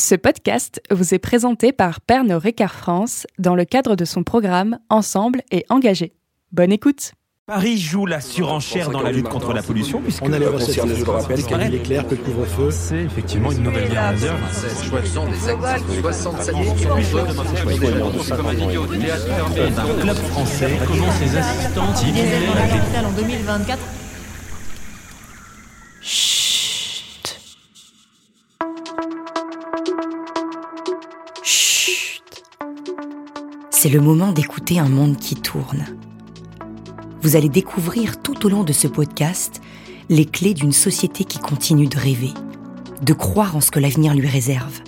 Ce podcast vous est présenté par Pernod Ricard France dans le cadre de son programme Ensemble et engagé. Bonne écoute Paris joue la surenchère dans la lutte contre la pollution puisque On a les recettes, je le rappelle, qu'il est clair que le couvre-feu. c'est effectivement une nouvelle guerre mondiale. Un club français comment ses assistants en 2024. C'est le moment d'écouter un monde qui tourne. Vous allez découvrir tout au long de ce podcast les clés d'une société qui continue de rêver, de croire en ce que l'avenir lui réserve.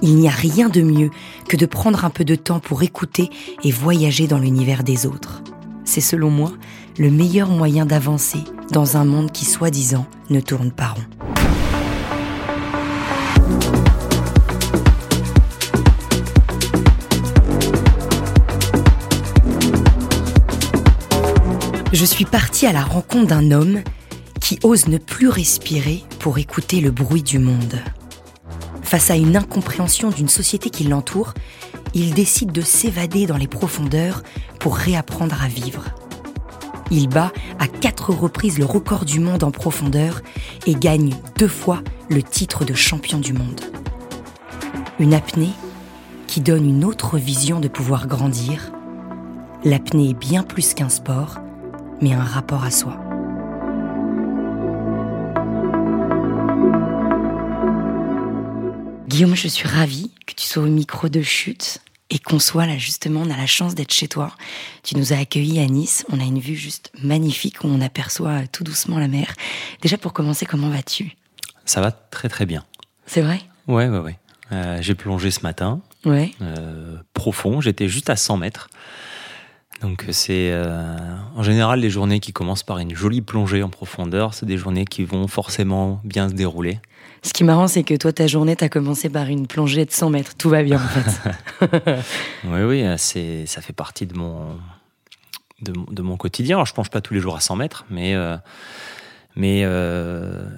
Il n'y a rien de mieux que de prendre un peu de temps pour écouter et voyager dans l'univers des autres. C'est selon moi le meilleur moyen d'avancer dans un monde qui, soi-disant, ne tourne pas rond. Je suis partie à la rencontre d'un homme qui ose ne plus respirer pour écouter le bruit du monde. Face à une incompréhension d'une société qui l'entoure, il décide de s'évader dans les profondeurs pour réapprendre à vivre. Il bat à quatre reprises le record du monde en profondeur et gagne deux fois le titre de champion du monde. Une apnée qui donne une autre vision de pouvoir grandir. L'apnée est bien plus qu'un sport, mais un rapport à soi. Guillaume, je suis ravie que tu sois au micro de chute et qu'on soit là justement, on a la chance d'être chez toi. Tu nous as accueillis à Nice, on a une vue juste magnifique où on aperçoit tout doucement la mer. Déjà pour commencer, comment vas-tu? Ça va très très bien. C'est vrai? Ouais, ouais, ouais. Euh, j'ai plongé ce matin, Ouais. euh, profond, j'étais juste à 100 mètres. Donc c'est euh, en général les journées qui commencent par une jolie plongée en profondeur, c'est des journées qui vont forcément bien se dérouler. Ce qui est marrant, c'est que toi, ta journée, t'as commencé par une plongée de 100 mètres. Tout va bien, en fait. Oui, oui, euh, c'est, ça fait partie de mon, de, mon- de mon quotidien. Alors, je plonge pas tous les jours à 100 mètres, mais, euh, mais euh,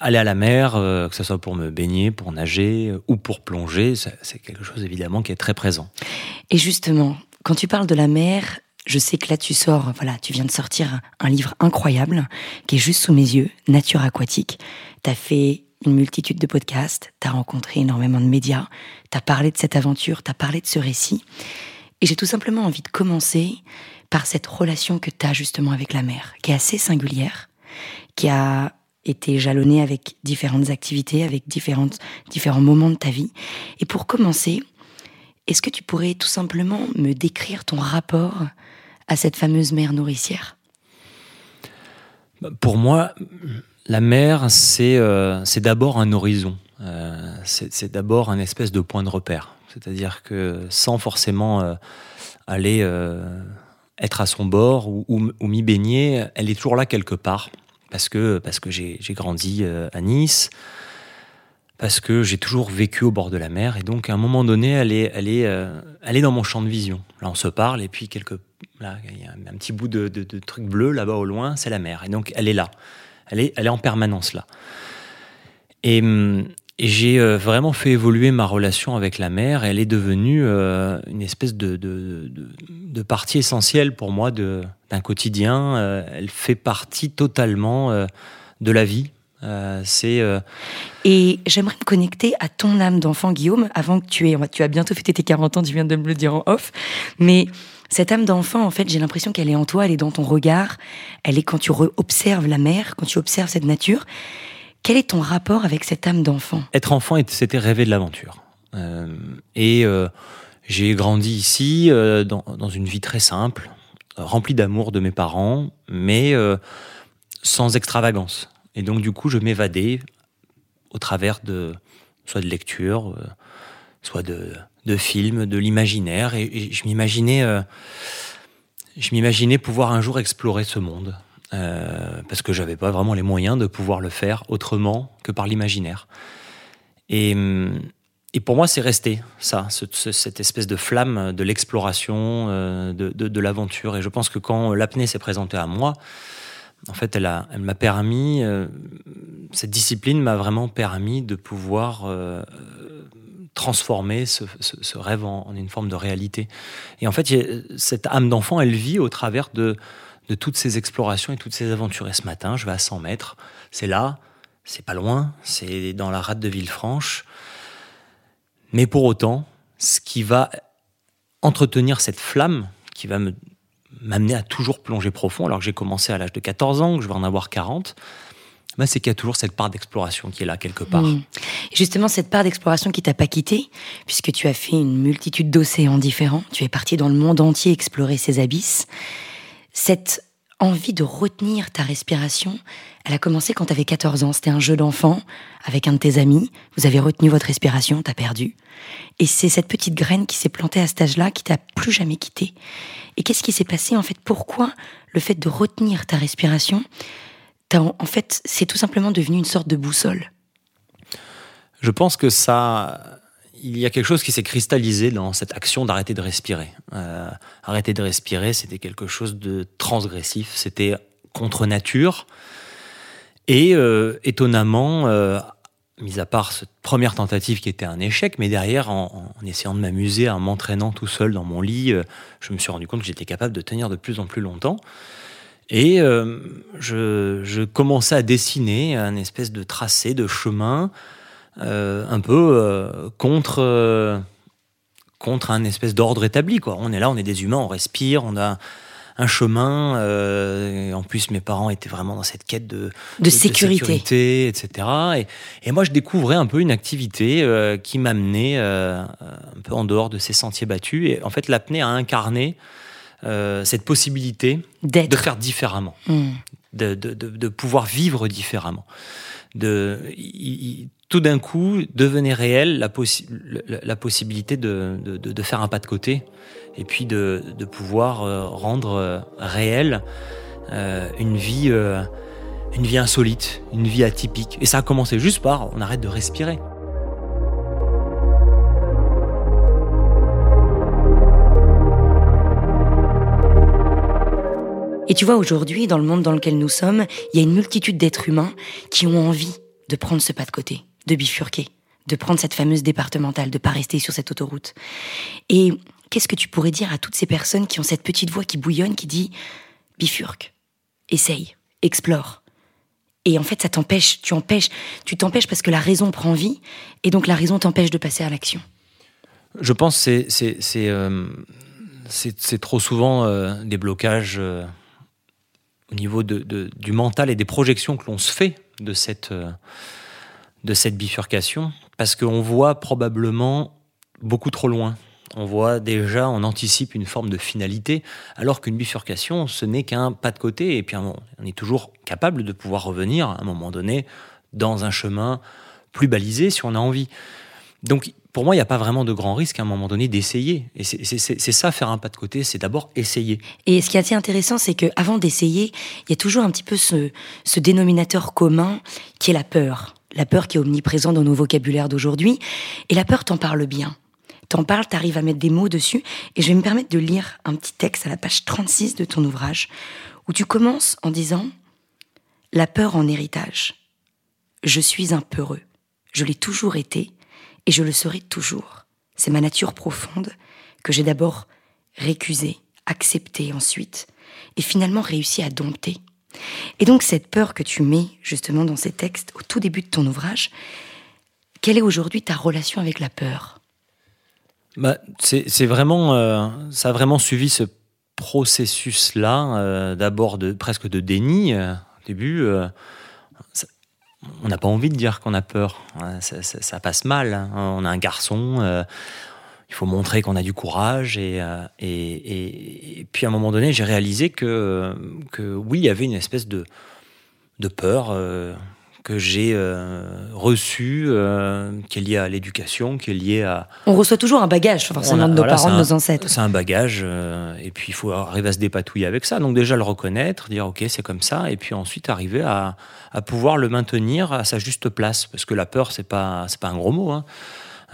aller à la mer, euh, que ce soit pour me baigner, pour nager ou pour plonger, c'est quelque chose évidemment qui est très présent. Et justement, quand tu parles de la mer, je sais que là, tu sors, voilà, tu viens de sortir un livre incroyable qui est juste sous mes yeux, Nature aquatique. T'as fait une multitude de podcasts, t'as rencontré énormément de médias, t'as parlé de cette aventure, t'as parlé de ce récit. Et j'ai tout simplement envie de commencer par cette relation que t'as justement avec la mer, qui est assez singulière, qui a été jalonnée avec différentes activités, avec différentes, différents moments de ta vie. Et pour commencer, est-ce que tu pourrais tout simplement me décrire ton rapport à cette fameuse mère nourricière Pour moi, la mer, c'est euh, d'abord un horizon. Euh, c'est d'abord un espèce de point de repère. C'est-à-dire que sans forcément euh, aller euh, être à son bord ou, ou m'y baigner, elle est toujours là quelque part. Parce que, parce que j'ai grandi à Nice, parce que j'ai toujours vécu au bord de la mer. Et donc, à un moment donné, elle est, elle est, elle est dans mon champ de vision. Là, on se parle, et puis quelque, il y a un, petit bout de, truc bleu là-bas au loin, c'est la mer. Et donc, elle est là. Elle est, elle est en permanence là. Et, et j'ai euh, vraiment fait évoluer ma relation avec la mer. Elle est devenue euh, une espèce de, partie essentielle pour moi d'un quotidien. Euh, elle fait partie totalement de la vie. C'est Et j'aimerais me connecter à ton âme d'enfant, Guillaume, avant que tu aies. Tu as bientôt fêté tes 40 ans, tu viens de me le dire en off. Mais cette âme d'enfant, en fait, j'ai l'impression qu'elle est en toi, elle est dans ton regard. Elle est quand tu observes la mer, quand tu observes cette nature. Quel est ton rapport avec cette âme d'enfant? Être enfant, c'était rêver de l'aventure. Euh, et euh, j'ai grandi ici euh, dans, dans une vie très simple, remplie d'amour de mes parents, mais sans extravagance. Et donc du coup, je m'évadais au travers de soit de lecture, soit de, de films, de l'imaginaire, et, je m'imaginais, euh, je m'imaginais pouvoir un jour explorer ce monde. Euh, parce que j'avais pas vraiment les moyens de pouvoir le faire autrement que par l'imaginaire. Et, hum, et pour moi, c'est resté ça, ce- ce- cette espèce de flamme de l'exploration, euh, de, de- l'aventure. Et je pense que quand l'apnée s'est présentée à moi, en fait, elle a- elle m'a permis, cette discipline m'a vraiment permis de pouvoir transformer ce, rêve en, une forme de réalité. Et en fait, cette âme d'enfant, elle vit au travers de, de toutes ces explorations et toutes ces aventures. Et ce matin, je vais à 100 mètres, c'est là, c'est pas loin, c'est dans la rade de Villefranche. Mais pour autant, ce qui va entretenir cette flamme, qui va m'amener à toujours plonger profond, alors que j'ai commencé à l'âge de 14 ans, que je vais en avoir 40, bah, c'est qu'il y a toujours cette part d'exploration qui est là quelque part. Mmh. Justement, cette part d'exploration qui t'a pas quitté, puisque tu as fait une multitude d'océans différents, tu es parti dans le monde entier explorer ces abysses. Cette envie de retenir ta respiration, elle a commencé quand tu avais 14 ans. C'était un jeu d'enfant avec un de tes amis. Vous avez retenu votre respiration, t'as perdu. Et c'est cette petite graine qui s'est plantée à cet âge-là qui t'a plus jamais quitté. Et qu'est-ce qui s'est passé en fait? Pourquoi le fait de retenir ta respiration, en fait, c'est tout simplement devenu une sorte de boussole Je pense que ça, il y a quelque chose qui s'est cristallisé dans cette action d'arrêter de respirer. Euh, arrêter de respirer, c'était quelque chose de transgressif, c'était contre nature. Et euh, étonnamment, euh, mis à part cette première tentative qui était un échec, mais derrière, en, essayant de m'amuser, en m'entraînant tout seul dans mon lit, je me suis rendu compte que j'étais capable de tenir de plus en plus longtemps. Et je, je, commençais à dessiner un espèce de tracé, de chemin, euh, un peu euh, contre, euh, contre un espèce d'ordre établi. Quoi. On est là, on est des humains, on respire, on a un chemin. en plus, mes parents étaient vraiment dans cette quête de, de, sécurité. etc. Et, et, moi, je découvrais un peu une activité qui m'amenait un peu en dehors de ces sentiers battus. Et en fait, l'apnée a incarné cette possibilité de faire différemment, hmm. de, de, de, pouvoir vivre différemment. De, tout d'un coup devenait réelle la, la, possibilité de, de, faire un pas de côté et puis de, pouvoir euh, rendre euh, réelle euh, une vie une vie insolite, une vie atypique. Et ça a commencé juste par on arrête de respirer. Et tu vois, aujourd'hui, dans le monde dans lequel nous sommes, il y a une multitude d'êtres humains qui ont envie de prendre ce pas de côté de bifurquer, de prendre cette fameuse départementale, de pas rester sur cette autoroute. Et qu'est-ce que tu pourrais dire à toutes ces personnes qui ont cette petite voix qui bouillonne, qui dit bifurque, essaye, explore. Et en fait, ça t'empêche, tu empêches, tu t'empêches parce que la raison prend vie, et donc la raison t'empêche de passer à l'action. Je pense que c'est c'est euh, trop souvent euh, des blocages euh, au niveau de, du mental et des projections que l'on se fait de cette de cette bifurcation parce qu'on voit probablement beaucoup trop loin. On voit déjà, on anticipe une forme de finalité, alors qu'une bifurcation, ce n'est qu'un pas de côté, et puis on est toujours capable de pouvoir revenir à un moment donné dans un chemin plus balisé si on a envie. Donc pour moi, il n'y a pas vraiment de grand risque à un moment donné d'essayer. Et c'est ça, faire un pas de côté, c'est d'abord essayer. Et ce qui est assez intéressant, c'est qu'avant d'essayer, il y a toujours un petit peu ce, dénominateur commun qui est la peur la peur qui est omniprésente dans nos vocabulaires d'aujourd'hui. Et la peur t'en parle bien. T'en parles, t'arrives à mettre des mots dessus. Et je vais me permettre de lire un petit texte à la page 36 de ton ouvrage, où tu commences en disant La peur en héritage. Je suis un peureux. Je l'ai toujours été et je le serai toujours. C'est ma nature profonde que j'ai d'abord récusée, acceptée ensuite, et finalement réussi à dompter. Et donc cette peur que tu mets justement dans ces textes au tout début de ton ouvrage, quelle est aujourd'hui ta relation avec la peur? Bah, c'est vraiment, euh, ça a vraiment suivi ce processus-là, euh, d'abord de presque de déni euh, au début. On n'a pas envie de dire qu'on a peur, ça, passe mal. Hein. On a un garçon, il faut montrer qu'on a du courage. Euh, et, et, puis à un moment donné, j'ai réalisé que, que oui, il y avait une espèce de, de peur euh, que j'ai euh, reçue, qui est liée à l'éducation, qui est liée à... On reçoit toujours un bagage, forcément, de nos parents, de nos ancêtres. C'est un bagage, et puis il faut arriver à se dépatouiller avec ça. Donc déjà le reconnaître, dire ok, c'est comme ça, et puis ensuite arriver à, à pouvoir le maintenir à sa juste place. Parce que la peur, c'est pas, pas un gros mot. Hein.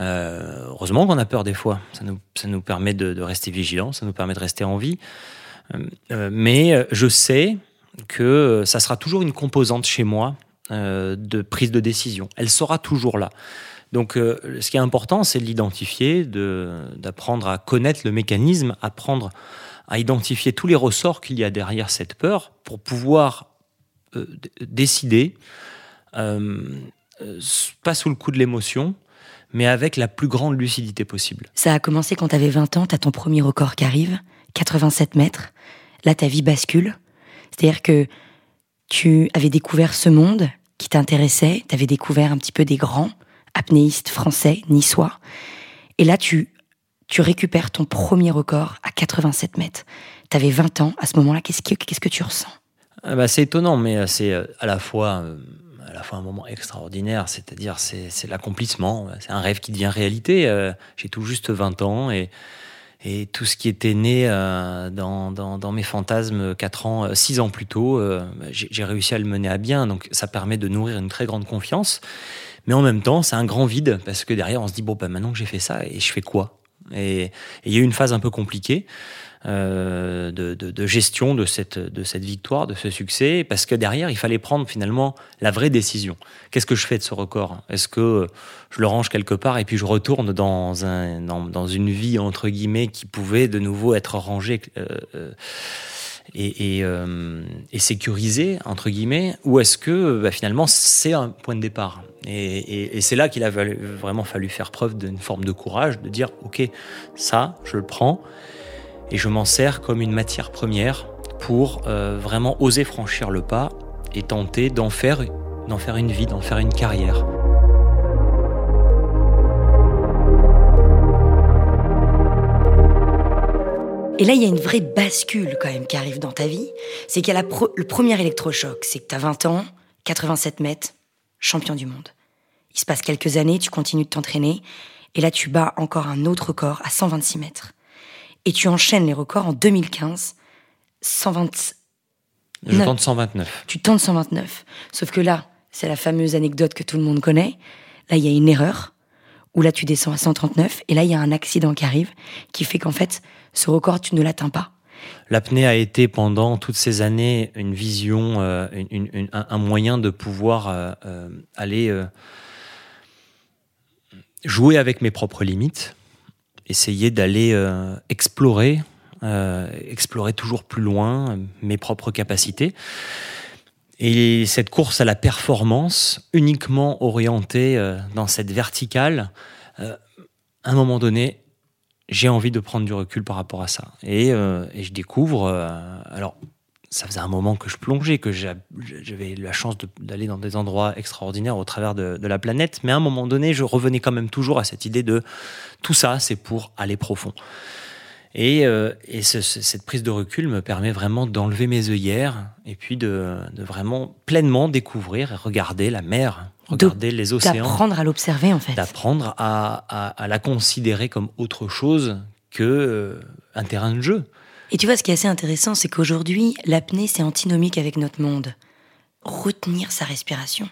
Euh, heureusement qu'on a peur des fois. Ça nous, ça nous permet de, rester vigilant, ça nous permet de rester en vie. Euh, euh, mais je sais que ça sera toujours une composante chez moi de prise de décision. Elle sera toujours là. Donc, euh, ce qui est important, c'est de l'identifier, d'apprendre à connaître le mécanisme, apprendre à identifier tous les ressorts qu'il y a derrière cette peur pour pouvoir euh, décider, euh, pas sous le coup de l'émotion, mais avec la plus grande lucidité possible. Ça a commencé quand tu avais 20 ans, tu as ton premier record qui arrive, 87 mètres. Là, ta vie bascule. C'est-à-dire que tu avais découvert ce monde qui t'intéressait, tu avais découvert un petit peu des grands apnéistes français, niçois. Et là, tu, tu récupères ton premier record à 87 mètres. Tu avais 20 ans à ce moment-là. Qu'est-ce que, qu'est-ce que tu ressens? Ah bah, C'est étonnant, mais euh, c'est euh, à la fois. Euh, à la fois un moment extraordinaire, c'est-à-dire c'est, c'est l'accomplissement, c'est un rêve qui devient réalité. J'ai tout juste 20 ans et, et tout ce qui était né euh, dans, dans, mes fantasmes 4 ans, 6 euh, ans plus tôt, euh, j'ai réussi à le mener à bien. Donc ça permet de nourrir une très grande confiance. Mais en même temps, c'est un grand vide parce que derrière, on se dit, bon, bah, maintenant que j'ai fait ça, et je fais quoi? Et il y a eu une phase un peu compliquée. Euh, de, gestion de cette, de cette victoire, de ce succès, parce que derrière, il fallait prendre finalement la vraie décision. Qu'est-ce que je fais de ce record? Est-ce que je le range quelque part et puis je retourne dans, un, dans, une vie, entre guillemets, qui pouvait de nouveau être rangée euh, euh, et, et, sécurisée, entre guillemets, ou est-ce que bah, finalement c'est un point de départ? Et c'est là qu'il a vraiment fallu faire preuve d'une forme de courage, de dire, OK, ça, je le prends et je m'en sers comme une matière première pour euh, vraiment oser franchir le pas et tenter d'en faire, d'en faire une vie, d'en faire une carrière. Et là, il y a une vraie bascule quand même qui arrive dans ta vie. C'est qu'il y a le premier électrochoc. C'est que tu as 20 ans, 87 mètres, champion du monde. Il se passe quelques années, tu continues de t'entraîner. Et là, tu bats encore un autre record à 126 mètres et tu enchaînes les records en 2015. 120. Je tente 129. Tu tentes 129. Sauf que là, c'est la fameuse anecdote que tout le monde connaît. Là, il y a une erreur, où là, tu descends à 139, et là, il y a un accident qui arrive, qui fait qu'en fait, ce record, tu ne l'atteins pas. L'apnée a été pendant toutes ces années une vision, euh, un, moyen de pouvoir euh, euh, aller jouer avec mes propres limites essayer d'aller euh, explorer, euh, explorer toujours plus loin mes propres capacités. Et cette course à la performance, uniquement orientée euh, dans cette verticale, à un moment donné, j'ai envie de prendre du recul par rapport à ça. Et, et je découvre, alors ça faisait un moment que je plongeais, que j'avais la chance d'aller dans des endroits extraordinaires au travers de, la planète, mais à un moment donné, je revenais quand même toujours à cette idée de tout ça, c'est pour aller profond. Et, euh, cette prise de recul me permet vraiment d'enlever mes œillères et puis de, vraiment pleinement découvrir et regarder la mer, regarder les océans. D'apprendre à l'observer en fait. D'apprendre à, la considérer comme autre chose que euh, un terrain de jeu. Et tu vois, ce qui est assez intéressant, c'est qu'aujourd'hui, l'apnée, c'est antinomique avec notre monde. Retenir sa respiration.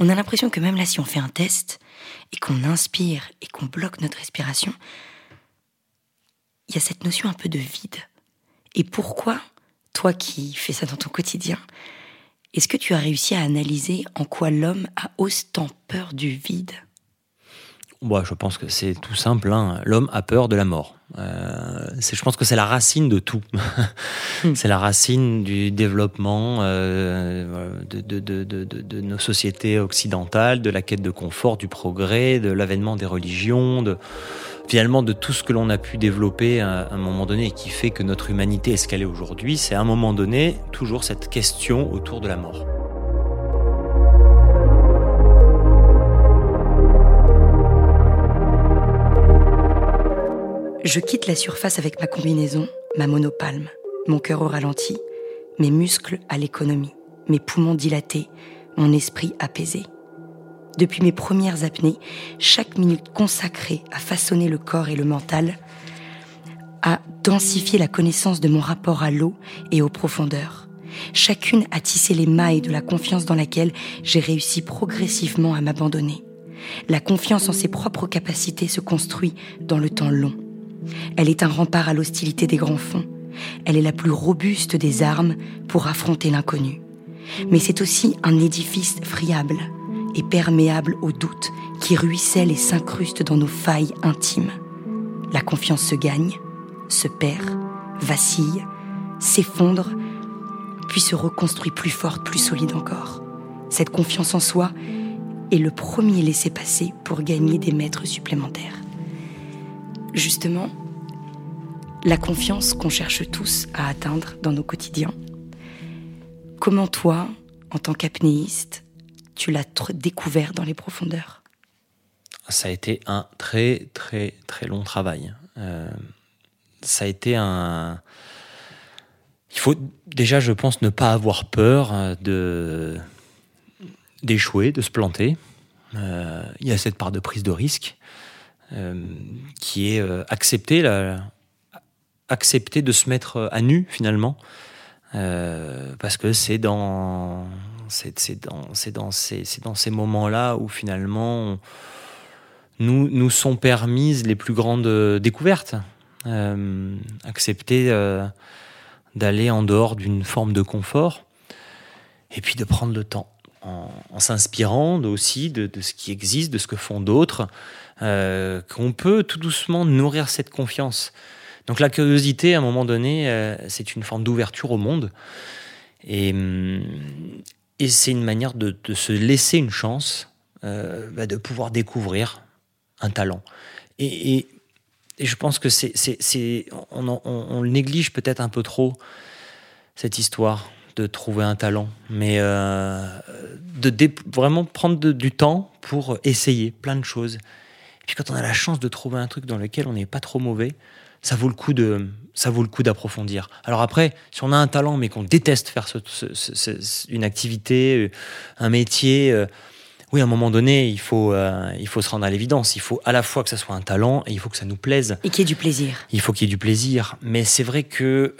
On a l'impression que même là, si on fait un test et qu'on inspire et qu'on bloque notre respiration, il y a cette notion un peu de vide. Et pourquoi, toi qui fais ça dans ton quotidien, est-ce que tu as réussi à analyser en quoi l'homme a autant peur du vide? Moi, Je pense que c'est tout simple. Hein. L'homme a peur de la mort. Euh, je pense que c'est la racine de tout. Hmm. c'est la racine du développement euh, de, de, de, de, nos sociétés occidentales, de la quête de confort, du progrès, de l'avènement des religions, de, finalement de tout ce que l'on a pu développer à, un moment donné et qui fait que notre humanité est ce qu'elle est aujourd'hui. C'est à un moment donné toujours cette question autour de la mort. Je quitte la surface avec ma combinaison, ma monopalme, mon cœur au ralenti, mes muscles à l'économie, mes poumons dilatés, mon esprit apaisé. Depuis mes premières apnées, chaque minute consacrée à façonner le corps et le mental, à densifier la connaissance de mon rapport à l'eau et aux profondeurs. Chacune a tissé les mailles de la confiance dans laquelle j'ai réussi progressivement à m'abandonner. La confiance en ses propres capacités se construit dans le temps long. Elle est un rempart à l'hostilité des grands fonds. Elle est la plus robuste des armes pour affronter l'inconnu. Mais c'est aussi un édifice friable, et perméable aux doutes qui ruissellent et s'incrustent dans nos failles intimes. La confiance se gagne, se perd, vacille, s'effondre, puis se reconstruit plus forte, plus solide encore. Cette confiance en soi est le premier laissez-passer pour gagner des mètres supplémentaires. Justement, la confiance qu'on cherche tous à atteindre dans nos quotidiens. Comment toi, en tant qu'apnéiste, tu l'as découvert dans les profondeurs? Ça a été un très très très long travail. Euh, ça a été un... Il faut déjà, je pense, ne pas avoir peur euh, d'échouer, de se planter. Euh, il y a cette part de prise de risque qui est accepter, la, accepter de se mettre à nu finalement, parce que c'est dans c'est dans, dans, ces, dans ces moments-là où finalement nous, nous sont permises les plus grandes euh, découvertes. Euh, accepter euh, d'aller en dehors d'une forme de confort et puis de prendre le temps en, s'inspirant aussi de, ce qui existe, de ce que font d'autres, qu'on peut tout doucement nourrir cette confiance. Donc la curiosité, à un moment donné, c'est une forme d'ouverture au monde. Et, et c'est une manière de, se laisser une chance, euh, bah, de pouvoir découvrir un talent. Et, je pense que c'est, on, le néglige peut-être un peu trop, cette histoire de trouver un talent, mais euh, de vraiment prendre du temps pour essayer plein de choses. Puis quand on a la chance de trouver un truc dans lequel on n'est pas trop mauvais, ça vaut le coup de ça vaut le coup d'approfondir. Alors après, si on a un talent mais qu'on déteste faire une activité, euh, un métier, euh, oui, à un moment donné, il faut, euh, il faut se rendre à l'évidence. Il faut à la fois que ça soit un talent et il faut que ça nous plaise. Et qu'il y ait du plaisir. Il faut qu'il y ait du plaisir. Mais c'est vrai que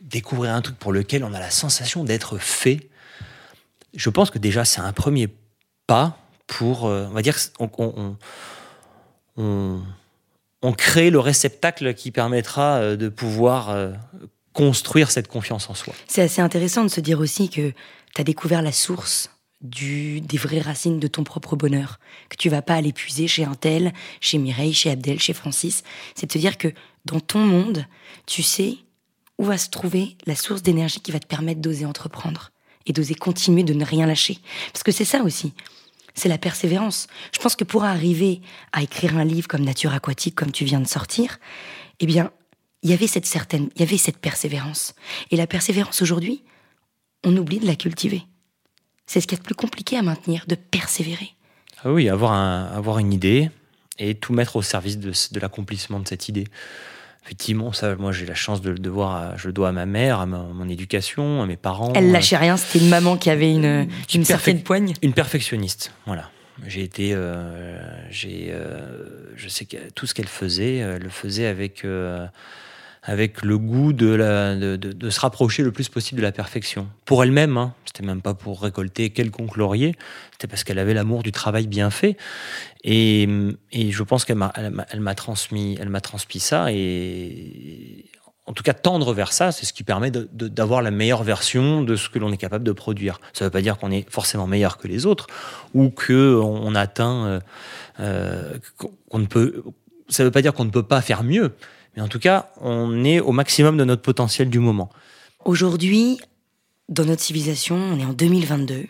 découvrir un truc pour lequel on a la sensation d'être fait, je pense que déjà c'est un premier pas pour, on va dire, on, on crée le réceptacle qui permettra euh, de pouvoir euh, construire cette confiance en soi. C'est assez intéressant de se dire aussi que tu as découvert la source des vraies racines de ton propre bonheur, que tu vas pas aller puiser chez un tel, chez Mireille, chez Abdel, chez Francis. C'est de te dire que dans ton monde, tu sais où va se trouver la source d'énergie qui va te permettre d'oser entreprendre et d'oser continuer de ne rien lâcher. Parce que c'est ça aussi c'est la persévérance. Je pense que pour arriver à écrire un livre comme Nature aquatique, comme tu viens de sortir, eh bien, il y avait cette certaine, il y avait cette persévérance. Et la persévérance aujourd'hui, on oublie de la cultiver. C'est ce qui est le plus compliqué à maintenir, de persévérer. Ah oui, avoir, avoir une idée et tout mettre au service de l'accomplissement de cette idée effectivement, ça, moi j'ai la chance de le devoir, je le dois à ma mère, à mon éducation, à mes parents. Elle lâchait rien, c'était une maman qui avait une, une, certaine poigne. Une perfectionniste, voilà. J'ai été, euh, j'ai, euh, je sais que tout ce qu'elle faisait, elle le faisait avec avec le goût de, se rapprocher le plus possible de la perfection. Pour elle-même, hein, c'était même pas pour récolter quelconque laurier, c'était parce qu'elle avait l'amour du travail bien fait. Et, je pense qu'elle m'a, transmis, elle m'a transmis ça. Et en tout cas, tendre vers ça, c'est ce qui permet d'avoir la meilleure version de ce que l'on est capable de produire. Ça ne veut pas dire qu'on est forcément meilleur que les autres ou que on, atteint, euh, euh, qu'on ne peut. Ça ne veut pas dire qu'on ne peut pas faire mieux mais en tout cas, on est au maximum de notre potentiel du moment. Aujourd'hui, dans notre civilisation, on est en 2022.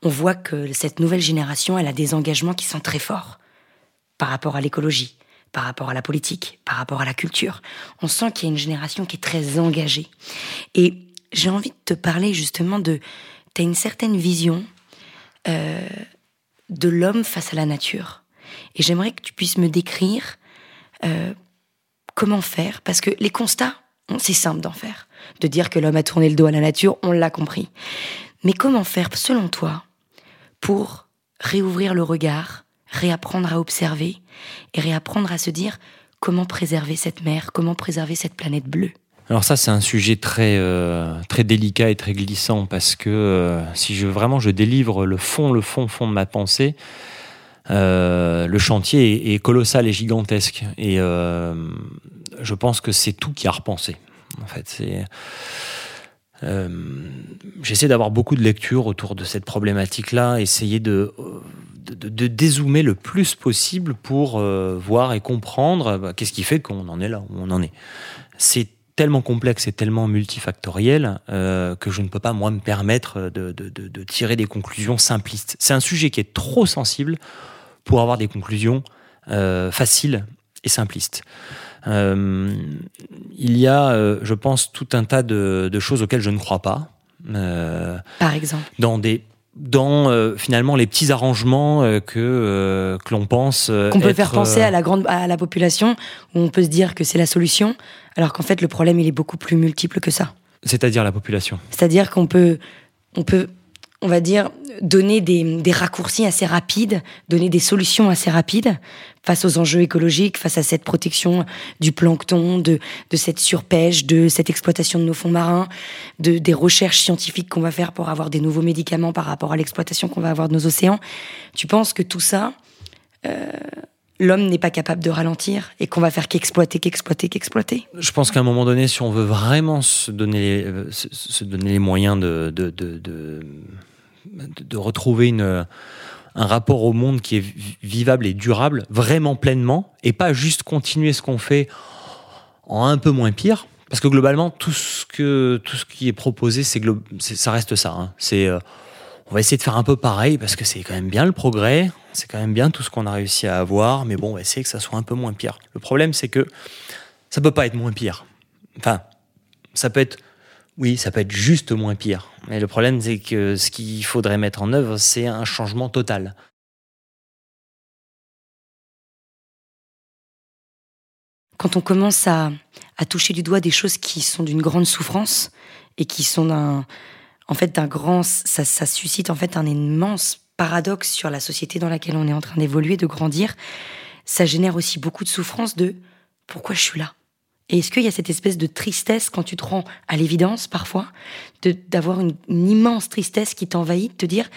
On voit que cette nouvelle génération, elle a des engagements qui sont très forts par rapport à l'écologie, par rapport à la politique, par rapport à la culture. On sent qu'il y a une génération qui est très engagée. Et j'ai envie de te parler justement de... Tu as une certaine vision euh, de l'homme face à la nature. Et j'aimerais que tu puisses me décrire euh, comment faire Parce que les constats, c'est simple d'en faire. De dire que l'homme a tourné le dos à la nature, on l'a compris. Mais comment faire, selon toi, pour réouvrir le regard, réapprendre à observer et réapprendre à se dire comment préserver cette mer, comment préserver cette planète bleue? Alors ça, c'est un sujet très euh, très délicat et très glissant parce que euh, si je vraiment je délivre le fond, le fond, fond de ma pensée, le chantier est, colossal et gigantesque. Et euh, je pense que c'est tout qui a repensé. En fait, Euh, J'essaie d'avoir beaucoup de lectures autour de cette problématique-là, essayer de, dézoomer le plus possible pour euh, voir et comprendre bah, qu'est-ce qui fait qu'on en est là où on en est. C'est tellement complexe et tellement multifactoriel euh, que je ne peux pas moi me permettre de tirer des conclusions simplistes. C'est un sujet qui est trop sensible pour avoir des conclusions euh, faciles et simplistes. Euh, il y a, euh, je pense, tout un tas de, de, choses auxquelles je ne crois pas. Par exemple Dans des dans euh, finalement les petits arrangements euh, que euh, que l'on pense qu'on peut être, faire penser à la grande à la population où on peut se dire que c'est la solution alors qu'en fait le problème il est beaucoup plus multiple que ça. C'est-à-dire la population. C'est-à-dire qu'on peut on peut on va dire, donner des, raccourcis assez rapides, donner des solutions assez rapides face aux enjeux écologiques, face à cette protection du plancton, de, cette surpêche, de cette exploitation de nos fonds marins, de, des recherches scientifiques qu'on va faire pour avoir des nouveaux médicaments par rapport à l'exploitation qu'on va avoir de nos océans. Tu penses que tout ça, euh, l'homme n'est pas capable de ralentir et qu'on va faire qu'exploiter, qu'exploiter, qu'exploiter? Je pense qu'à un moment donné, si on veut vraiment se donner les, les moyens de de retrouver une, un rapport au monde qui est vivable et durable, vraiment pleinement, et pas juste continuer ce qu'on fait en un peu moins pire. Parce que globalement, tout ce, que, tout ce qui est proposé, c'est ça reste ça. Hein. C'est, euh, on va essayer de faire un peu pareil parce que c'est quand même bien le progrès, c'est quand même bien tout ce qu'on a réussi à avoir, mais bon, on va essayer que ça soit un peu moins pire. Le problème, c'est que ça peut pas être moins pire. Enfin, ça peut être oui, ça peut être juste moins pire. Mais le problème, c'est que ce qu'il faudrait mettre en œuvre, c'est un changement total. Quand on commence à, toucher du doigt des choses qui sont d'une grande souffrance et qui sont d'un, en fait, d'un grand, ça, ça suscite en fait un immense paradoxe sur la société dans laquelle on est en train d'évoluer, de grandir. Ça génère aussi beaucoup de souffrance de pourquoi je suis là? Et est-ce qu'il y a cette espèce de tristesse quand tu te rends à l'évidence parfois, d'avoir une, immense tristesse qui t'envahit, de te dire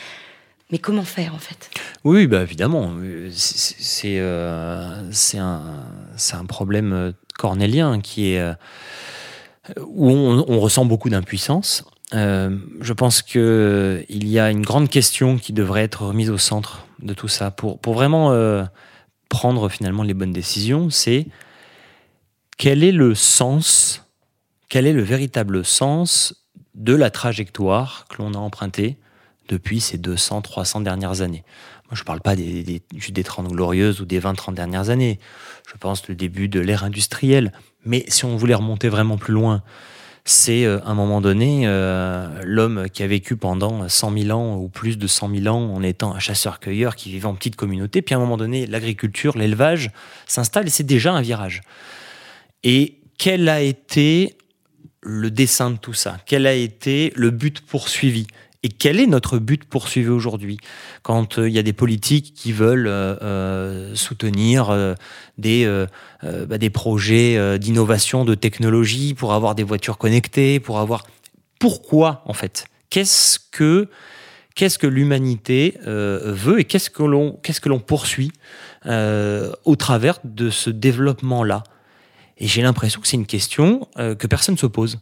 mais comment faire en fait? Oui, bah évidemment, c'est euh, un, un problème cornélien qui est euh, où on, ressent beaucoup d'impuissance. Euh, je pense que il y a une grande question qui devrait être remise au centre de tout ça pour pour vraiment euh, prendre finalement les bonnes décisions. C'est quel est le sens, quel est le véritable sens de la trajectoire que l'on a empruntée depuis ces 200, 300 dernières années? Moi, je ne parle pas des, des, des 30 glorieuses ou des 20, 30 dernières années. Je pense le début de l'ère industrielle. Mais si on voulait remonter vraiment plus loin, c'est euh, à un moment donné euh, l'homme qui a vécu pendant 100 000 ans ou plus de 100 000 ans en étant un chasseur-cueilleur qui vivait en petite communauté. Puis à un moment donné, l'agriculture, l'élevage s'installe et c'est déjà un virage. Et quel a été le dessin de tout ça? Quel a été le but poursuivi? Et quel est notre but poursuivi aujourd'hui? Quand il euh, y a des politiques qui veulent euh, euh soutenir des, bah, des projets d'innovation, de technologie pour avoir des voitures connectées, pour avoir... Pourquoi en fait? Qu'est-ce que l'humanité veut et qu'est-ce que l'on qu'est-ce que l'on poursuit au travers de ce développement-là? Et j'ai l'impression que c'est une question euh, que personne ne se pose.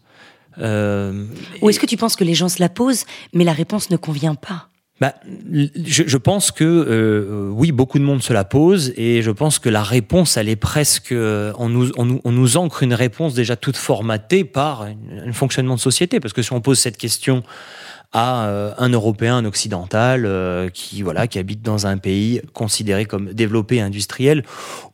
Euh, Ou est-ce que tu penses que les gens se la posent, mais la réponse ne convient pas? Bah, je, je, pense que euh, oui, beaucoup de monde se la pose et je pense que la réponse, elle est presque, on nous, on nous, on nous ancre une réponse déjà toute formatée par un fonctionnement de société. Parce que si on pose cette question à euh, un Européen, un occidental euh, qui voilà qui habite dans un pays considéré comme développé industriel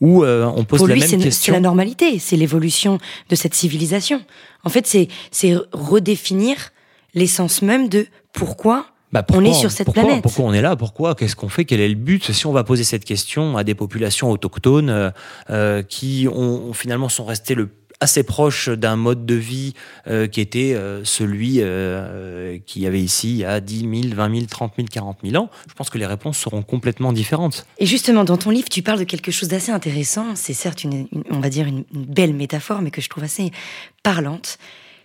où euh, on pose Pour la lui, même c'est question. la normalité, c'est l'évolution de cette civilisation. En fait, c'est c'est redéfinir l'essence même de pourquoi bah pourquoi, on est sur cette pourquoi, planète. Pourquoi on est là Pourquoi Qu'est-ce qu'on fait Quel est le but? Si on va poser cette question à des populations autochtones euh, qui ont, finalement sont restées le assez proche d'un mode de vie euh, qui était euh, celui euh, qu'il y avait ici il y a 10 000, 20 000, 30 000, 40 000 ans, je pense que les réponses seront complètement différentes. Et justement, dans ton livre, tu parles de quelque chose d'assez intéressant. C'est certes, une, une, on va dire, une, une, belle métaphore, mais que je trouve assez parlante.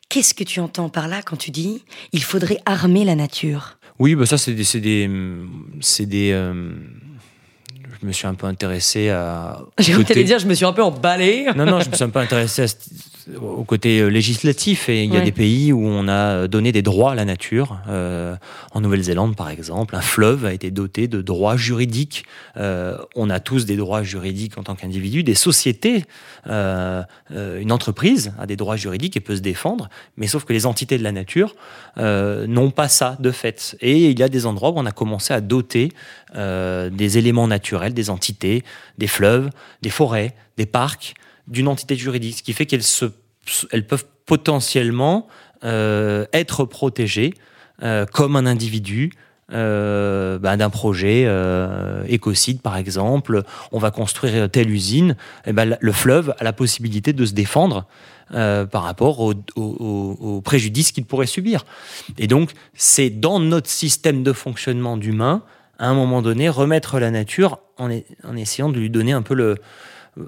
Qu'est-ce que tu entends par là quand tu dis il faudrait armer la nature? Oui, bah ça, c'est des. C'est des, des euh je me suis un peu intéressé à. J'ai envie de dire, je me suis un peu emballé. non, non, je me suis un peu intéressé à, au côté législatif. Et il y a Ouais. des pays où on a donné des droits à la nature. Euh, en Nouvelle-Zélande, par exemple, un fleuve a été doté de droits juridiques. Euh, on a tous des droits juridiques en tant qu'individu. Des sociétés, euh, euh, une entreprise a des droits juridiques et peut se défendre. Mais sauf que les entités de la nature euh, n'ont pas ça de fait. Et il y a des endroits où on a commencé à doter euh, des éléments naturels, des entités, des fleuves, des forêts, des parcs, d'une entité juridique, ce qui fait qu'elles se, elles peuvent potentiellement euh, être protégées euh, comme un individu. euh, ben, d'un projet écocide par exemple, on va construire telle usine, et ben, le fleuve a la possibilité de se défendre par rapport aux au, au- au préjudices qu'il pourrait subir. Et donc, c'est dans notre système de fonctionnement d'humain, à un moment donné, remettre la nature en essayant de lui donner un peu le,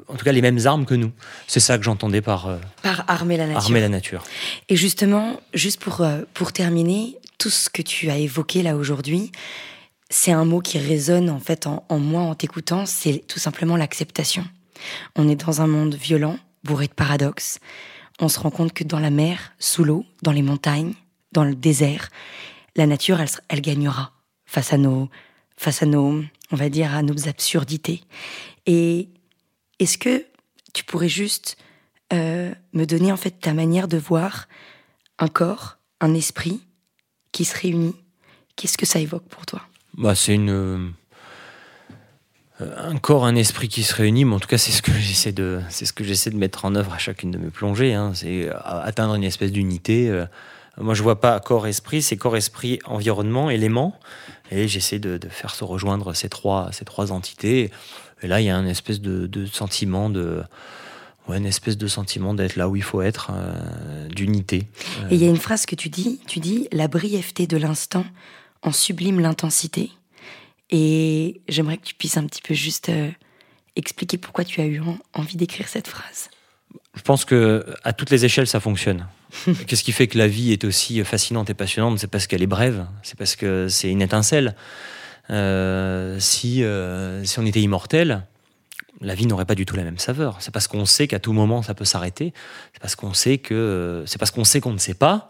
en tout cas les mêmes armes que nous. C'est ça que j'entendais par euh, Par armer la nature. armer la nature. Et justement, juste pour, euh, pour terminer, tout ce que tu as évoqué là aujourd'hui, c'est un mot qui résonne en fait en, en moi en t'écoutant, c'est tout simplement l'acceptation. On est dans un monde violent, bourré de paradoxes. On se rend compte que dans la mer, sous l'eau, dans les montagnes, dans le désert, la nature, elle, elle gagnera face à nos, face à nos, on va dire, à nos absurdités. Et est-ce que tu pourrais juste euh, me donner en fait ta manière de voir un corps, un esprit qui se réunit? Qu'est-ce que ça évoque pour toi? Bah, c'est une euh, un corps, un esprit qui se réunit, mais en tout cas, c'est ce que j'essaie de, c'est ce que j'essaie de mettre en œuvre à chacune de mes plongées. hein. C'est euh, atteindre une espèce d'unité. Moi, je vois pas corps, esprit, c'est corps, esprit, environnement, élément. Et j'essaie de, de faire se rejoindre ces trois, ces trois entités. Et là, il y a un espèce de, de sentiment de, ouais, une espèce de sentiment d'être là où il faut être, euh, d'unité. Et il y a une phrase que tu dis, tu dis la brièveté de l'instant en sublime l'intensité. Et j'aimerais que tu puisses un petit peu juste euh, expliquer pourquoi tu as eu en- envie d'écrire cette phrase. Je pense que à toutes les échelles, ça fonctionne. Qu'est-ce qui fait que la vie est aussi fascinante et passionnante? C'est parce qu'elle est brève, c'est parce que c'est une étincelle. Euh, si, euh, si on était immortel, la vie n'aurait pas du tout la même saveur. C'est parce qu'on sait qu'à tout moment ça peut s'arrêter. C'est parce qu'on sait que c'est parce qu'on sait qu'on ne sait pas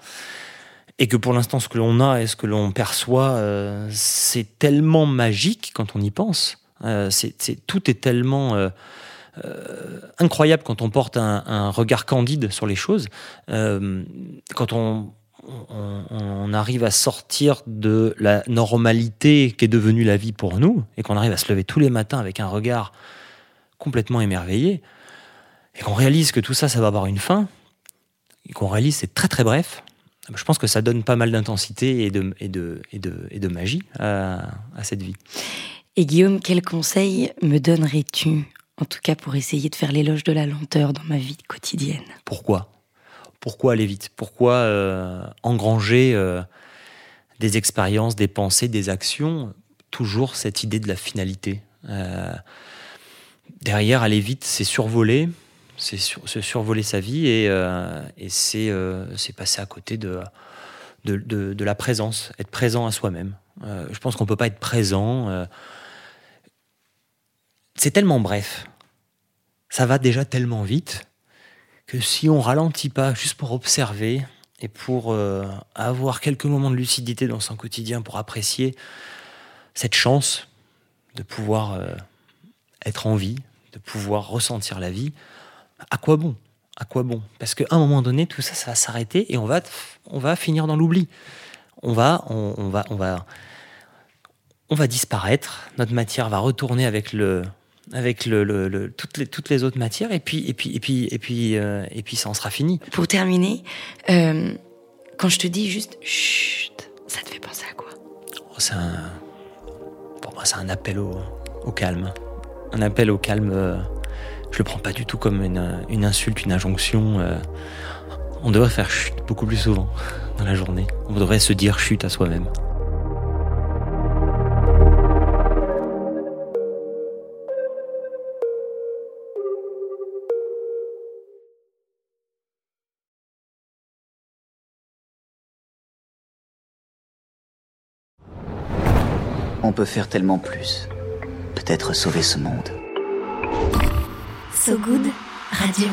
et que pour l'instant ce que l'on a et ce que l'on perçoit, euh, c'est tellement magique quand on y pense. Euh, tout est tellement euh, euh, incroyable quand on porte un, un regard candide sur les choses. Euh, quand on, on, on arrive à sortir de la normalité qu'est devenue la vie pour nous et qu'on arrive à se lever tous les matins avec un regard complètement émerveillé et qu'on réalise que tout ça, ça va avoir une fin et qu'on réalise c'est très très bref. Je pense que ça donne pas mal d'intensité et de, et de, et de, et de magie à, à cette vie. Et Guillaume, quel conseil me donnerais-tu, en tout cas pour essayer de faire l'éloge de la lenteur dans ma vie quotidienne? Pourquoi? Pourquoi aller vite Pourquoi euh, engranger euh, des expériences, des pensées, des actions Toujours cette idée de la finalité. Euh, derrière, aller vite, c'est survoler, c'est survoler sa vie et, c'est passer à côté de, de, la présence, être présent à soi-même. Je pense qu'on peut pas être présent. c'est tellement bref, ça va déjà tellement vite que si on ralentit pas juste pour observer et pour euh, avoir quelques moments de lucidité dans son quotidien pour apprécier cette chance de pouvoir euh, être en vie, de pouvoir ressentir la vie, à quoi bon? À quoi bon? Parce qu'à un moment donné, tout ça, ça va s'arrêter et on va, on va finir dans l'oubli. On va, on, va, on va, on va disparaître. Notre matière va retourner avec le, avec le, le- le- toutes, les, toutes les autres matières et puis et puis et puis et puis euh, et puis ça en sera fini. Pour terminer, euh, quand je te dis juste chut, ça te fait penser à quoi? Oh, C'est un, pour moi c'est un appel au, au calme, un appel au calme. euh, je le prends pas du tout comme une, une insulte, une injonction. euh. on devrait faire chut beaucoup plus souvent dans la journée. On devrait se dire chut à soi-même. On peut faire tellement plus. Peut-être sauver ce monde. So Good Radio.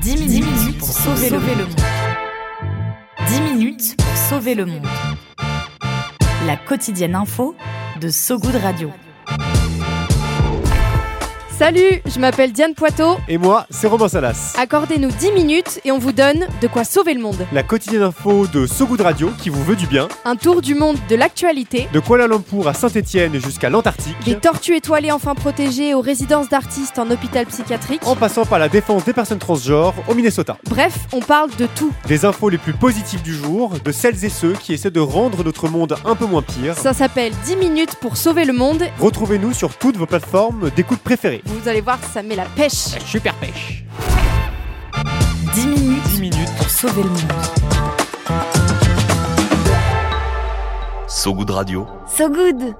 10 minutes pour sauver le monde. 10 minutes pour sauver le monde. La quotidienne info de So Good Radio. Salut, je m'appelle Diane Poitot. Et moi, c'est Romain Salas. Accordez-nous 10 minutes et on vous donne de quoi sauver le monde. La quotidienne info de So Good Radio qui vous veut du bien. Un tour du monde de l'actualité. De Kuala Lumpur à Saint-Étienne jusqu'à l'Antarctique. Des tortues étoilées enfin protégées aux résidences d'artistes en hôpital psychiatrique. En passant par la défense des personnes transgenres au Minnesota. Bref, on parle de tout. Des infos les plus positives du jour, de celles et ceux qui essaient de rendre notre monde un peu moins pire. Ça s'appelle 10 minutes pour sauver le monde. Retrouvez-nous sur toutes vos plateformes d'écoute préférées. Vous allez voir, ça met la pêche. Super pêche. 10 minutes, 10 minutes pour sauver le monde. So Good Radio. So good